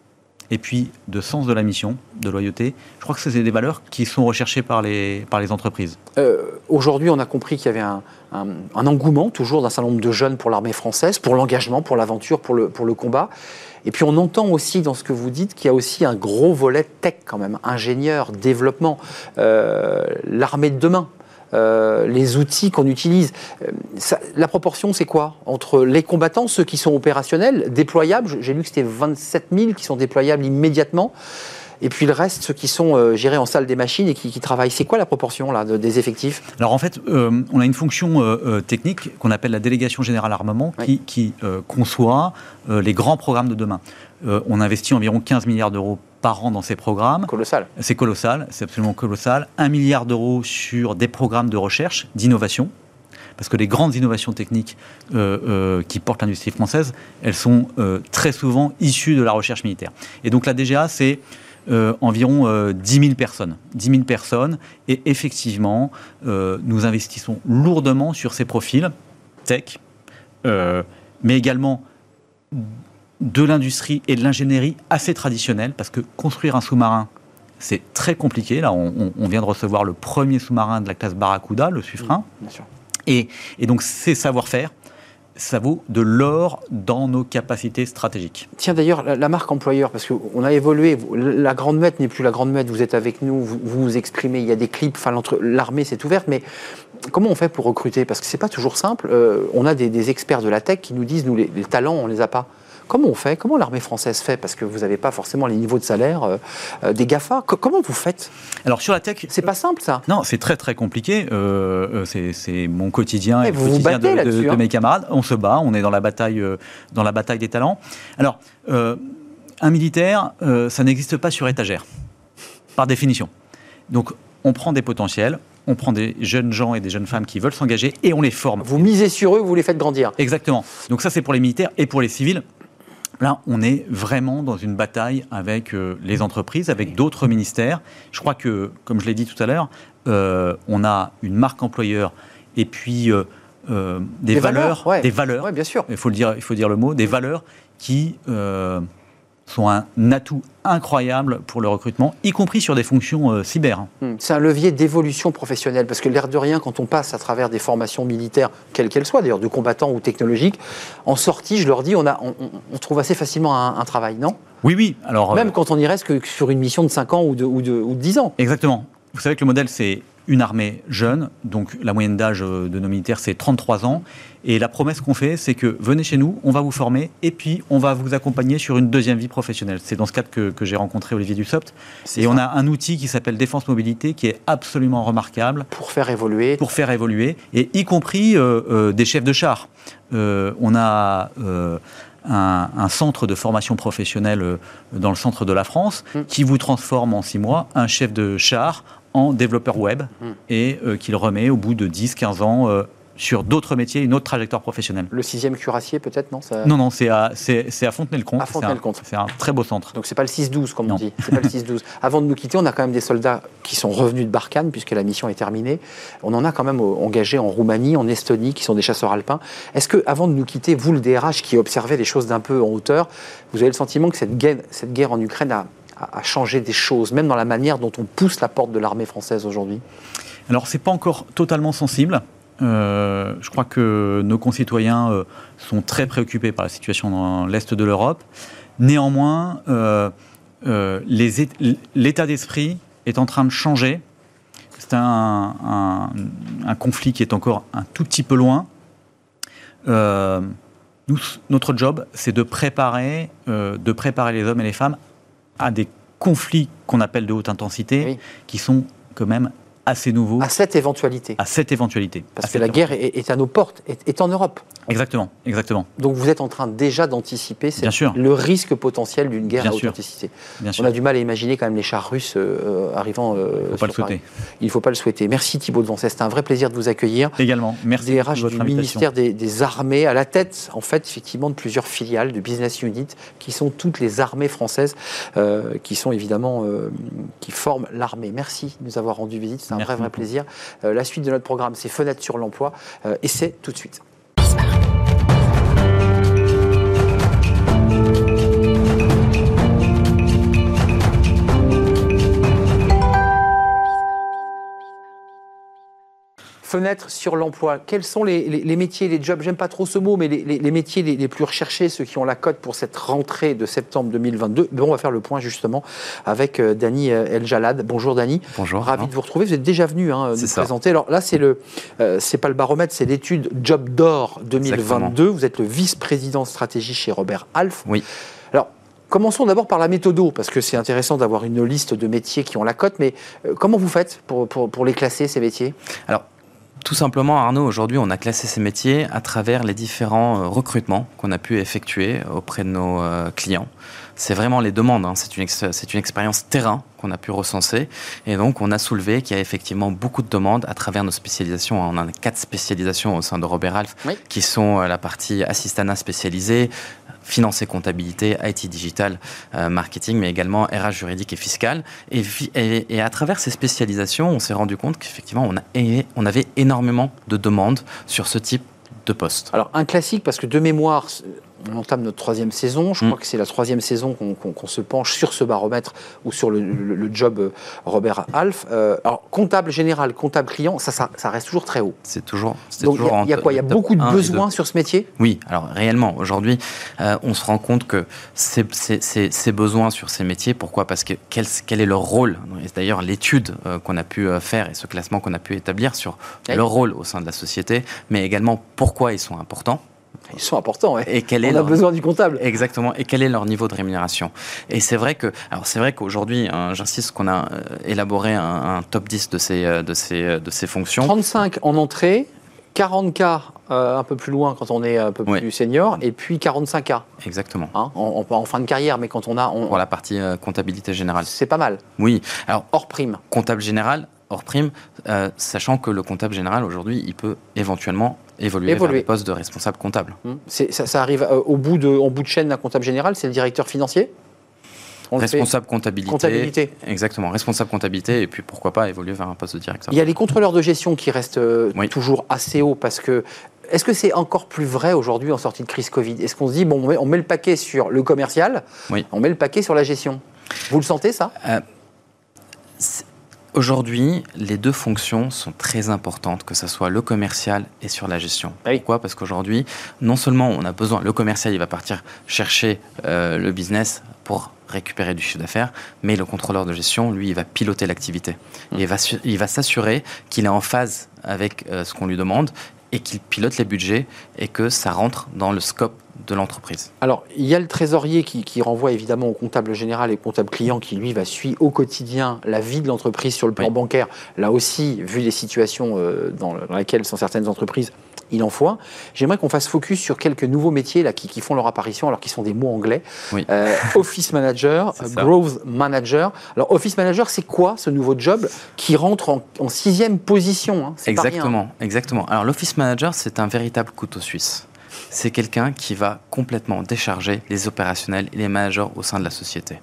et puis de sens de la mission, de loyauté. Je crois que c'est des valeurs qui sont recherchées par les, par les entreprises. Aujourd'hui, on a compris qu'il y avait un, un engouement toujours d'un certain nombre de jeunes pour l'armée française, pour l'engagement, pour l'aventure, pour le, pour le combat. Et puis on entend aussi dans ce que vous dites qu'il y a aussi un gros volet tech quand même, ingénieur, développement, euh, l'armée de demain. Euh, les outils qu'on utilise. Euh, la proportion, c'est quoi Entre les combattants, ceux qui sont opérationnels, déployables, j'ai lu que c'était 27 000 qui sont déployables immédiatement, et puis le reste, ceux qui sont euh, gérés en salle des machines et qui, travaillent. C'est quoi la proportion là, des effectifs? Alors en fait, euh, on a une fonction euh, technique qu'on appelle la délégation générale armement qui, conçoit les grands programmes de demain. on investit environ 15 milliards d'euros par an dans ces programmes. Colossal. C'est colossal, c'est absolument colossal. Un milliard d'euros sur des programmes de recherche, d'innovation parce que les grandes innovations techniques qui portent l'industrie française, elles sont très souvent issues de la recherche militaire. Et donc la DGA, c'est euh, environ 10 euh, 000 personnes. 10 000 personnes. Et effectivement, euh, nous investissons lourdement sur ces profils tech, mais également de l'industrie et de l'ingénierie assez traditionnelle, parce que construire un sous-marin, c'est très compliqué. Là, on, vient de recevoir le premier sous-marin de la classe Barracuda, le Suffren. Et, et donc, ces savoir-faire, ça vaut de l'or dans nos capacités stratégiques. Tiens d'ailleurs, la, marque employeur, parce qu'on a évolué, la Grande Muette n'est plus la Grande Muette, vous êtes avec nous, vous vous exprimez, il y a des clips, l'armée s'est ouverte, mais comment on fait pour recruter? Parce que c'est pas toujours simple. Euh, on a des, experts de la tech qui nous disent, nous, les, les talents, on les a pas. Comment on fait? Comment l'armée française fait? Parce que vous n'avez pas forcément les niveaux de salaire euh, euh, des GAFA. comment vous faites? Alors sur la tech, c'est pas simple ça. Non, c'est très très compliqué. Euh, c'est mon quotidien et, le quotidien de, hein. mes camarades. On se bat, on est dans la bataille, dans la bataille des talents. Alors, un militaire, ça n'existe pas sur étagère, par définition. Donc, on prend des potentiels, on prend des jeunes gens et des jeunes femmes qui veulent s'engager et on les forme. Vous misez sur eux, vous les faites grandir. Exactement. Donc ça, c'est pour les militaires et pour les civils. Là, on est vraiment dans une bataille avec euh, les entreprises, avec d'autres ministères. Je crois que, comme je l'ai dit tout à l'heure, euh, on a une marque employeur et puis euh, des, valeurs, des valeurs. bien sûr. Il faut le dire, il faut dire le mot, des valeurs qui sont un atout incroyable pour le recrutement, y compris sur des fonctions euh, cyber. Hmm. C'est un levier d'évolution professionnelle, parce que l'air de rien, quand on passe à travers des formations militaires, quelles qu'elles soient, d'ailleurs de combattants ou technologiques, en sortie, je leur dis, on, a, on, trouve assez facilement un, travail, non? Oui, oui. Alors, Même euh, quand on y reste que sur une mission de 5 ans ou de, ou de, ou de 10 ans? Exactement. Vous savez que le modèle, c'est une armée jeune, donc la moyenne d'âge euh, de nos militaires, c'est 33 ans. Et la promesse qu'on fait, c'est que venez chez nous, on va vous former, et puis on va vous accompagner sur une deuxième vie professionnelle. C'est dans ce cadre que, j'ai rencontré Olivier Dussopt. Et on a un outil qui s'appelle Défense Mobilité, qui est absolument remarquable. Pour faire évoluer. Pour faire évoluer, et y compris euh, euh, des chefs de char. on a... Un, centre de formation professionnelle dans le centre de la France mmh. qui vous transforme en six mois un chef de char en développeur web hmm. et euh, qu'il remet au bout de 10-15 ans euh, sur d'autres métiers, une autre trajectoire professionnelle. Le sixième cuirassier, peut-être, non Non, non, c'est à, à Fontenay-le-Comte. À Fontenay-le-Comte. C'est un, très beau centre. Donc, c'est pas le 6-12, comme on dit. C'est pas le 6-12. *laughs* Avant de nous quitter, on a quand même des soldats qui sont revenus de Barkhane, puisque la mission est terminée. On en a quand même engagé en Roumanie, en Estonie, qui sont des chasseurs alpins. Est-ce que, avant de nous quitter, vous, le DRH, qui observez les choses d'un peu en hauteur, vous avez le sentiment que cette guerre, cette guerre en Ukraine a à, changer des choses, même dans la manière dont on pousse la porte de l'armée française aujourd'hui Alors, ce n'est pas encore totalement sensible. Euh, je crois que nos concitoyens euh, sont très préoccupés par la situation dans l'Est de l'Europe. Néanmoins, euh, l'état d'esprit est en train de changer. C'est un, conflit qui est encore un tout petit peu loin. Notre job, c'est de préparer, de préparer les hommes et les femmes à des conflits qu'on appelle de haute intensité, qui sont quand même assez nouveau. À cette éventualité. À cette éventualité. Parce que la guerre est, à nos portes, est, en Europe. Exactement, exactement. Donc vous êtes en train déjà d'anticiper le risque potentiel d'une guerre à haute intensité. On a du mal à imaginer quand même les chars russes euh, arrivant. Euh, Il ne faut pas le souhaiter. Il ne faut pas le souhaiter. Merci Thibault de Vancey, c'était un vrai plaisir de vous accueillir. Également, merci. DRH du ministère des, Armées, à la tête, en fait, effectivement, de plusieurs filiales de business units qui sont toutes les armées françaises, euh, qui sont évidemment, qui forment l'armée. Merci de nous avoir rendu visite, un vrai, vrai plaisir. la suite de notre programme, c'est Fenêtre sur l'emploi, et c'est tout de suite. Fenêtre sur l'emploi. Quels sont les, métiers, les jobs? J'aime pas trop ce mot, mais les, métiers les, plus recherchés, ceux qui ont la cote pour cette rentrée de septembre 2022. on va faire le point justement avec euh, Dany euh, El Jalad. Bonjour Dany. Bonjour. Ravi de vous retrouver. Vous êtes déjà venu hein, nous présenter. Alors là, c'est le, euh, c'est pas le baromètre, c'est l'étude Job d'or 2022. Vous êtes le vice-président stratégie chez Robert Alf. Oui. Alors, Commençons d'abord par la méthodo, parce que c'est intéressant d'avoir une liste de métiers qui ont la cote, mais comment vous faites pour, pour, pour les classer, ces métiers? Alors, tout simplement, Arnaud, aujourd'hui, on a classé ces métiers à travers les différents euh, recrutements qu'on a pu effectuer auprès de nos euh, clients. C'est vraiment les demandes, hein. c'est une, une expérience terrain qu'on a pu recenser. Et donc, on a soulevé qu'il y a effectivement beaucoup de demandes à travers nos spécialisations. On a quatre spécialisations au sein de Robert Alf, qui sont euh, la partie assistana spécialisée, finance et comptabilité, IT digital, euh, marketing, mais également RH juridique et fiscal. Et, à travers ces spécialisations, on s'est rendu compte qu'effectivement, on, on avait énormément de demandes sur ce type de poste. Alors, un classique, parce que de mémoire, on entame notre troisième saison. Je crois mm. que c'est la troisième saison qu'on se penche sur ce baromètre ou sur le, job euh, Robert Alf. Euh, alors, comptable général, comptable client, ça, ça, reste toujours très haut. C'est toujours. Donc, il y, a quoi? Il y a beaucoup de besoins sur ce métier? Oui, alors réellement, aujourd'hui, euh, on se rend compte que ces, ces, besoins sur ces métiers, pourquoi? Parce que quel, quel, est leur rôle? D'ailleurs, l'étude qu'on a pu faire et ce classement qu'on a pu établir sur leur rôle au sein de la société, mais également pourquoi ils sont importants ils sont importants, Et quel On a besoin du comptable. Exactement. Et quel est leur niveau de rémunération? Et c'est vrai que, alors c'est vrai qu'aujourd'hui, hein, j'insiste qu'on a euh, élaboré un, top 10 de ces, euh, de ces, euh, de ces fonctions. 35 en entrée, 40K un peu plus loin quand on est un peu plus senior, et puis 45K. Exactement. Hein, en, fin de carrière, mais quand on a... Pour la partie comptabilité générale. C'est pas mal. Oui. Alors, hors prime. Comptable général, hors prime, sachant que le comptable général, aujourd'hui, il peut éventuellement évoluer, vers le poste de responsable comptable. Hum. Ça, arrive euh, au bout de, en bout de chaîne d'un comptable général, c'est le directeur financier? Responsable comptabilité, comptabilité. Exactement, responsable comptabilité, et puis pourquoi pas évoluer vers un poste de directeur. Il y a les contrôleurs de gestion qui restent euh, toujours assez hauts parce que. Est-ce que c'est encore plus vrai aujourd'hui en sortie de crise Covid? Est-ce qu'on se dit, bon, on met, le paquet sur le commercial, on met le paquet sur la gestion? Vous le sentez, ça? Euh, Aujourd'hui, les deux fonctions sont très importantes, que ce soit le commercial et sur la gestion. Pourquoi? Parce qu'aujourd'hui, non seulement on a besoin, le commercial, il va partir chercher euh, le business pour récupérer du chiffre d'affaires, mais le contrôleur de gestion, lui, il va piloter l'activité. Mmh. Il va, il va s'assurer qu'il est en phase avec euh, ce qu'on lui demande et qu'il pilote les budgets et que ça rentre dans le scope de l'entreprise. Alors, il y a le trésorier qui, renvoie évidemment au comptable général et au comptable client qui, lui, va suivre au quotidien la vie de l'entreprise sur le plan bancaire. Là aussi, vu les situations euh, dans, lesquelles sont certaines entreprises, il en faut un. J'aimerais qu'on fasse focus sur quelques nouveaux métiers là, qui, font leur apparition, alors qu'ils sont des mots anglais. Euh, office Manager, *laughs* Growth Manager. Alors, Office Manager, c'est quoi ce nouveau job qui rentre en, sixième position hein Exactement, exactement. Alors, l'Office Manager, c'est un véritable couteau suisse c'est quelqu'un qui va complètement décharger les opérationnels et les managers au sein de la société.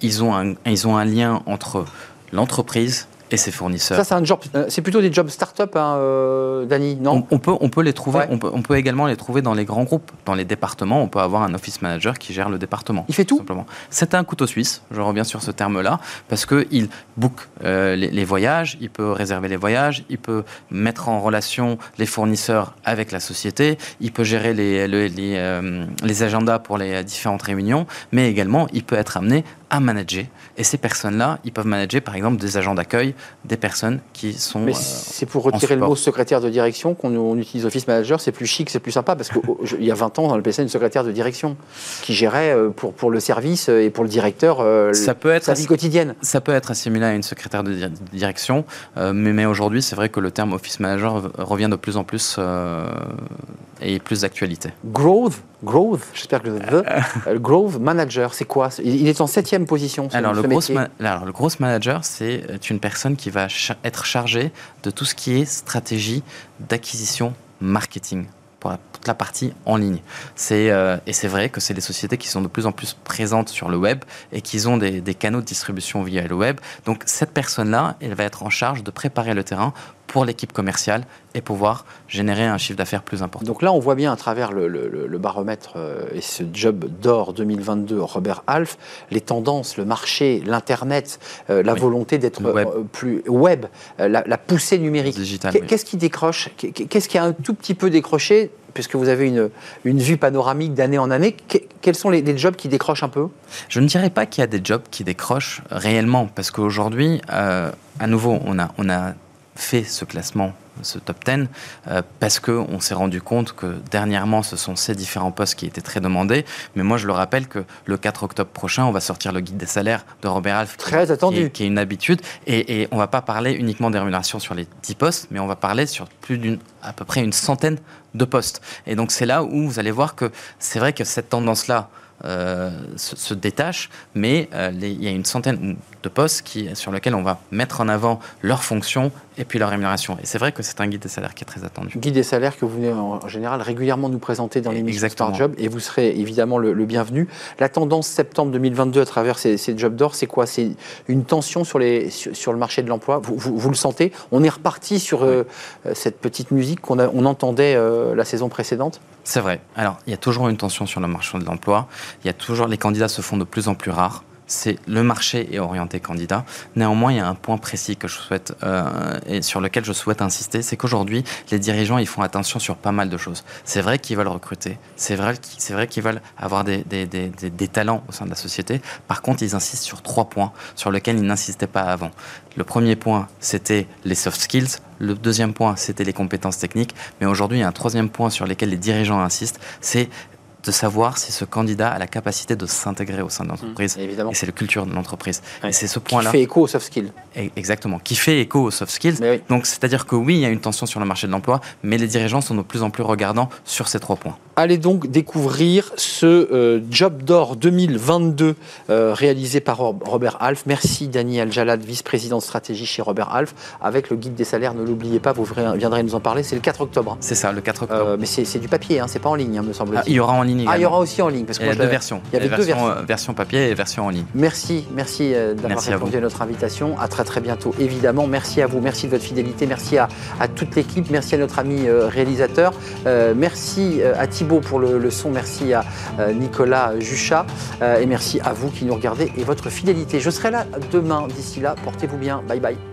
Ils ont un, ils ont un lien entre l'entreprise et ses fournisseurs. Ça, c'est un job, euh, c'est plutôt des jobs start-up, hein, euh, Dany, non on, peut, on peut les trouver. On, peut, on, peut, également les trouver dans les grands groupes, dans les départements. On peut avoir un office manager qui gère le département. Il fait tout. Simplement. C'est un couteau suisse. Je reviens sur ce terme-là parce que il book euh, les, voyages, il peut réserver les voyages, il peut mettre en relation les fournisseurs avec la société, il peut gérer les, les, les, les agendas pour les différentes réunions, mais également il peut être amené à manager. Et ces personnes-là, ils peuvent manager par exemple des agents d'accueil, des personnes qui sont. Mais c'est pour retirer le mot secrétaire de direction qu'on utilise office manager, c'est plus chic, c'est plus sympa, parce qu'il y a 20 ans, dans le PSN, une secrétaire de direction qui gérait pour, pour le service et pour le directeur ça peut être sa vie quotidienne. Ça peut être assimilé à une secrétaire de direction, mais, mais aujourd'hui, c'est vrai que le terme office manager revient de plus en plus et plus d'actualité. Growth, growth, j'espère que le the, growth manager, c'est quoi? Il est en septième position. Alors le, growth alors le growth manager, c'est une personne qui va être chargée de tout ce qui est stratégie d'acquisition marketing pour toute la partie en ligne. C'est, euh, et c'est vrai que c'est des sociétés qui sont de plus en plus présentes sur le web et qui ont des, des canaux de distribution via le web. Donc cette personne-là, elle va être en charge de préparer le terrain pour l'équipe commerciale et pouvoir générer un chiffre d'affaires plus important. Donc là, on voit bien à travers le, baromètre euh, et ce job d'or 2022, Robert Half, les tendances, le marché, l'Internet, euh, la volonté d'être euh, plus web, la, poussée numérique. Qu'est-ce qui décroche? Qu'est-ce qui a un tout petit peu décroché? Puisque vous avez une, une vue panoramique d'année en année, quels sont les, jobs qui décrochent un peu? Je ne dirais pas qu'il y a des jobs qui décrochent réellement, parce qu'aujourd'hui, à nouveau, on a, on a fait ce classement, ce top 10, euh, parce qu'on s'est rendu compte que dernièrement, ce sont ces différents postes qui étaient très demandés. Mais moi, je le rappelle que le 4 octobre prochain, on va sortir le guide des salaires de Robert Alf. Très qui, attendu. Qui est, une habitude. Et, on ne va pas parler uniquement des rémunérations sur les 10 postes, mais on va parler sur plus d'une, à peu près une centaine de postes. Et donc, c'est là où vous allez voir que c'est vrai que cette tendance-là, euh, se, détachent, mais euh, il y a une centaine de postes qui, sur lesquels on va mettre en avant leurs fonctions et puis leur rémunération. Et c'est vrai que c'est un guide des salaires qui est très attendu. Guide des salaires que vous venez en général régulièrement nous présenter dans l'émission Star Job et vous serez évidemment le, bienvenu. La tendance septembre 2022 à travers ces, ces jobs d'or, c'est quoi? C'est une tension sur, les, sur, le marché de l'emploi? Vous, vous, le sentez? On est reparti sur euh, cette petite musique qu'on on entendait la saison précédente? C'est vrai. Alors, il y a toujours une tension sur le marché de l'emploi. Il y a toujours les candidats se font de plus en plus rares. C'est le marché est orienté candidat. Néanmoins, il y a un point précis que je souhaite euh, et sur lequel je souhaite insister, c'est qu'aujourd'hui, les dirigeants ils font attention sur pas mal de choses. C'est vrai qu'ils veulent recruter, c'est vrai, qu'ils veulent avoir des, des, talents au sein de la société. Par contre, ils insistent sur trois points sur lesquels ils n'insistaient pas avant. Le premier point, c'était les soft skills. Le deuxième point, c'était les compétences techniques. Mais aujourd'hui, il y a un troisième point sur lequel les dirigeants insistent, c'est de savoir si ce candidat a la capacité de s'intégrer au sein de l'entreprise. Mmh, évidemment. Et c'est le culture de l'entreprise. Et c'est ce point-là. Qui fait écho aux soft skills. Exactement. Qui fait écho aux soft skills. Donc, c'est-à-dire que oui, il y a une tension sur le marché de l'emploi, mais les dirigeants sont de plus en plus regardants sur ces trois points. Allez donc découvrir ce euh, Job d'or 2022 euh, réalisé par Robert Alf. Merci Dani Aljalad, vice-président de stratégie chez Robert Alf. Avec le guide des salaires, ne l'oubliez pas, vous viendrez nous en parler. C'est le 4 octobre. C'est ça, le 4 octobre. Euh, mais c'est du papier, hein, c'est pas en ligne, hein, me semble-t-il. Ah, il y aura en ligne ah, il y aura aussi en ligne. Parce que il y a deux versions. Il y avait deux versions. version papier et version en ligne. Merci, merci euh, d'avoir répondu à, notre invitation. À très très bientôt, évidemment. Merci à vous, merci de votre fidélité, merci à, toute l'équipe, merci à notre ami euh, réalisateur, euh, merci à Thibaut pour le, son, merci à Nicolas Juchat et merci à vous qui nous regardez et votre fidélité. Je serai là demain. D'ici là, portez-vous bien. Bye bye.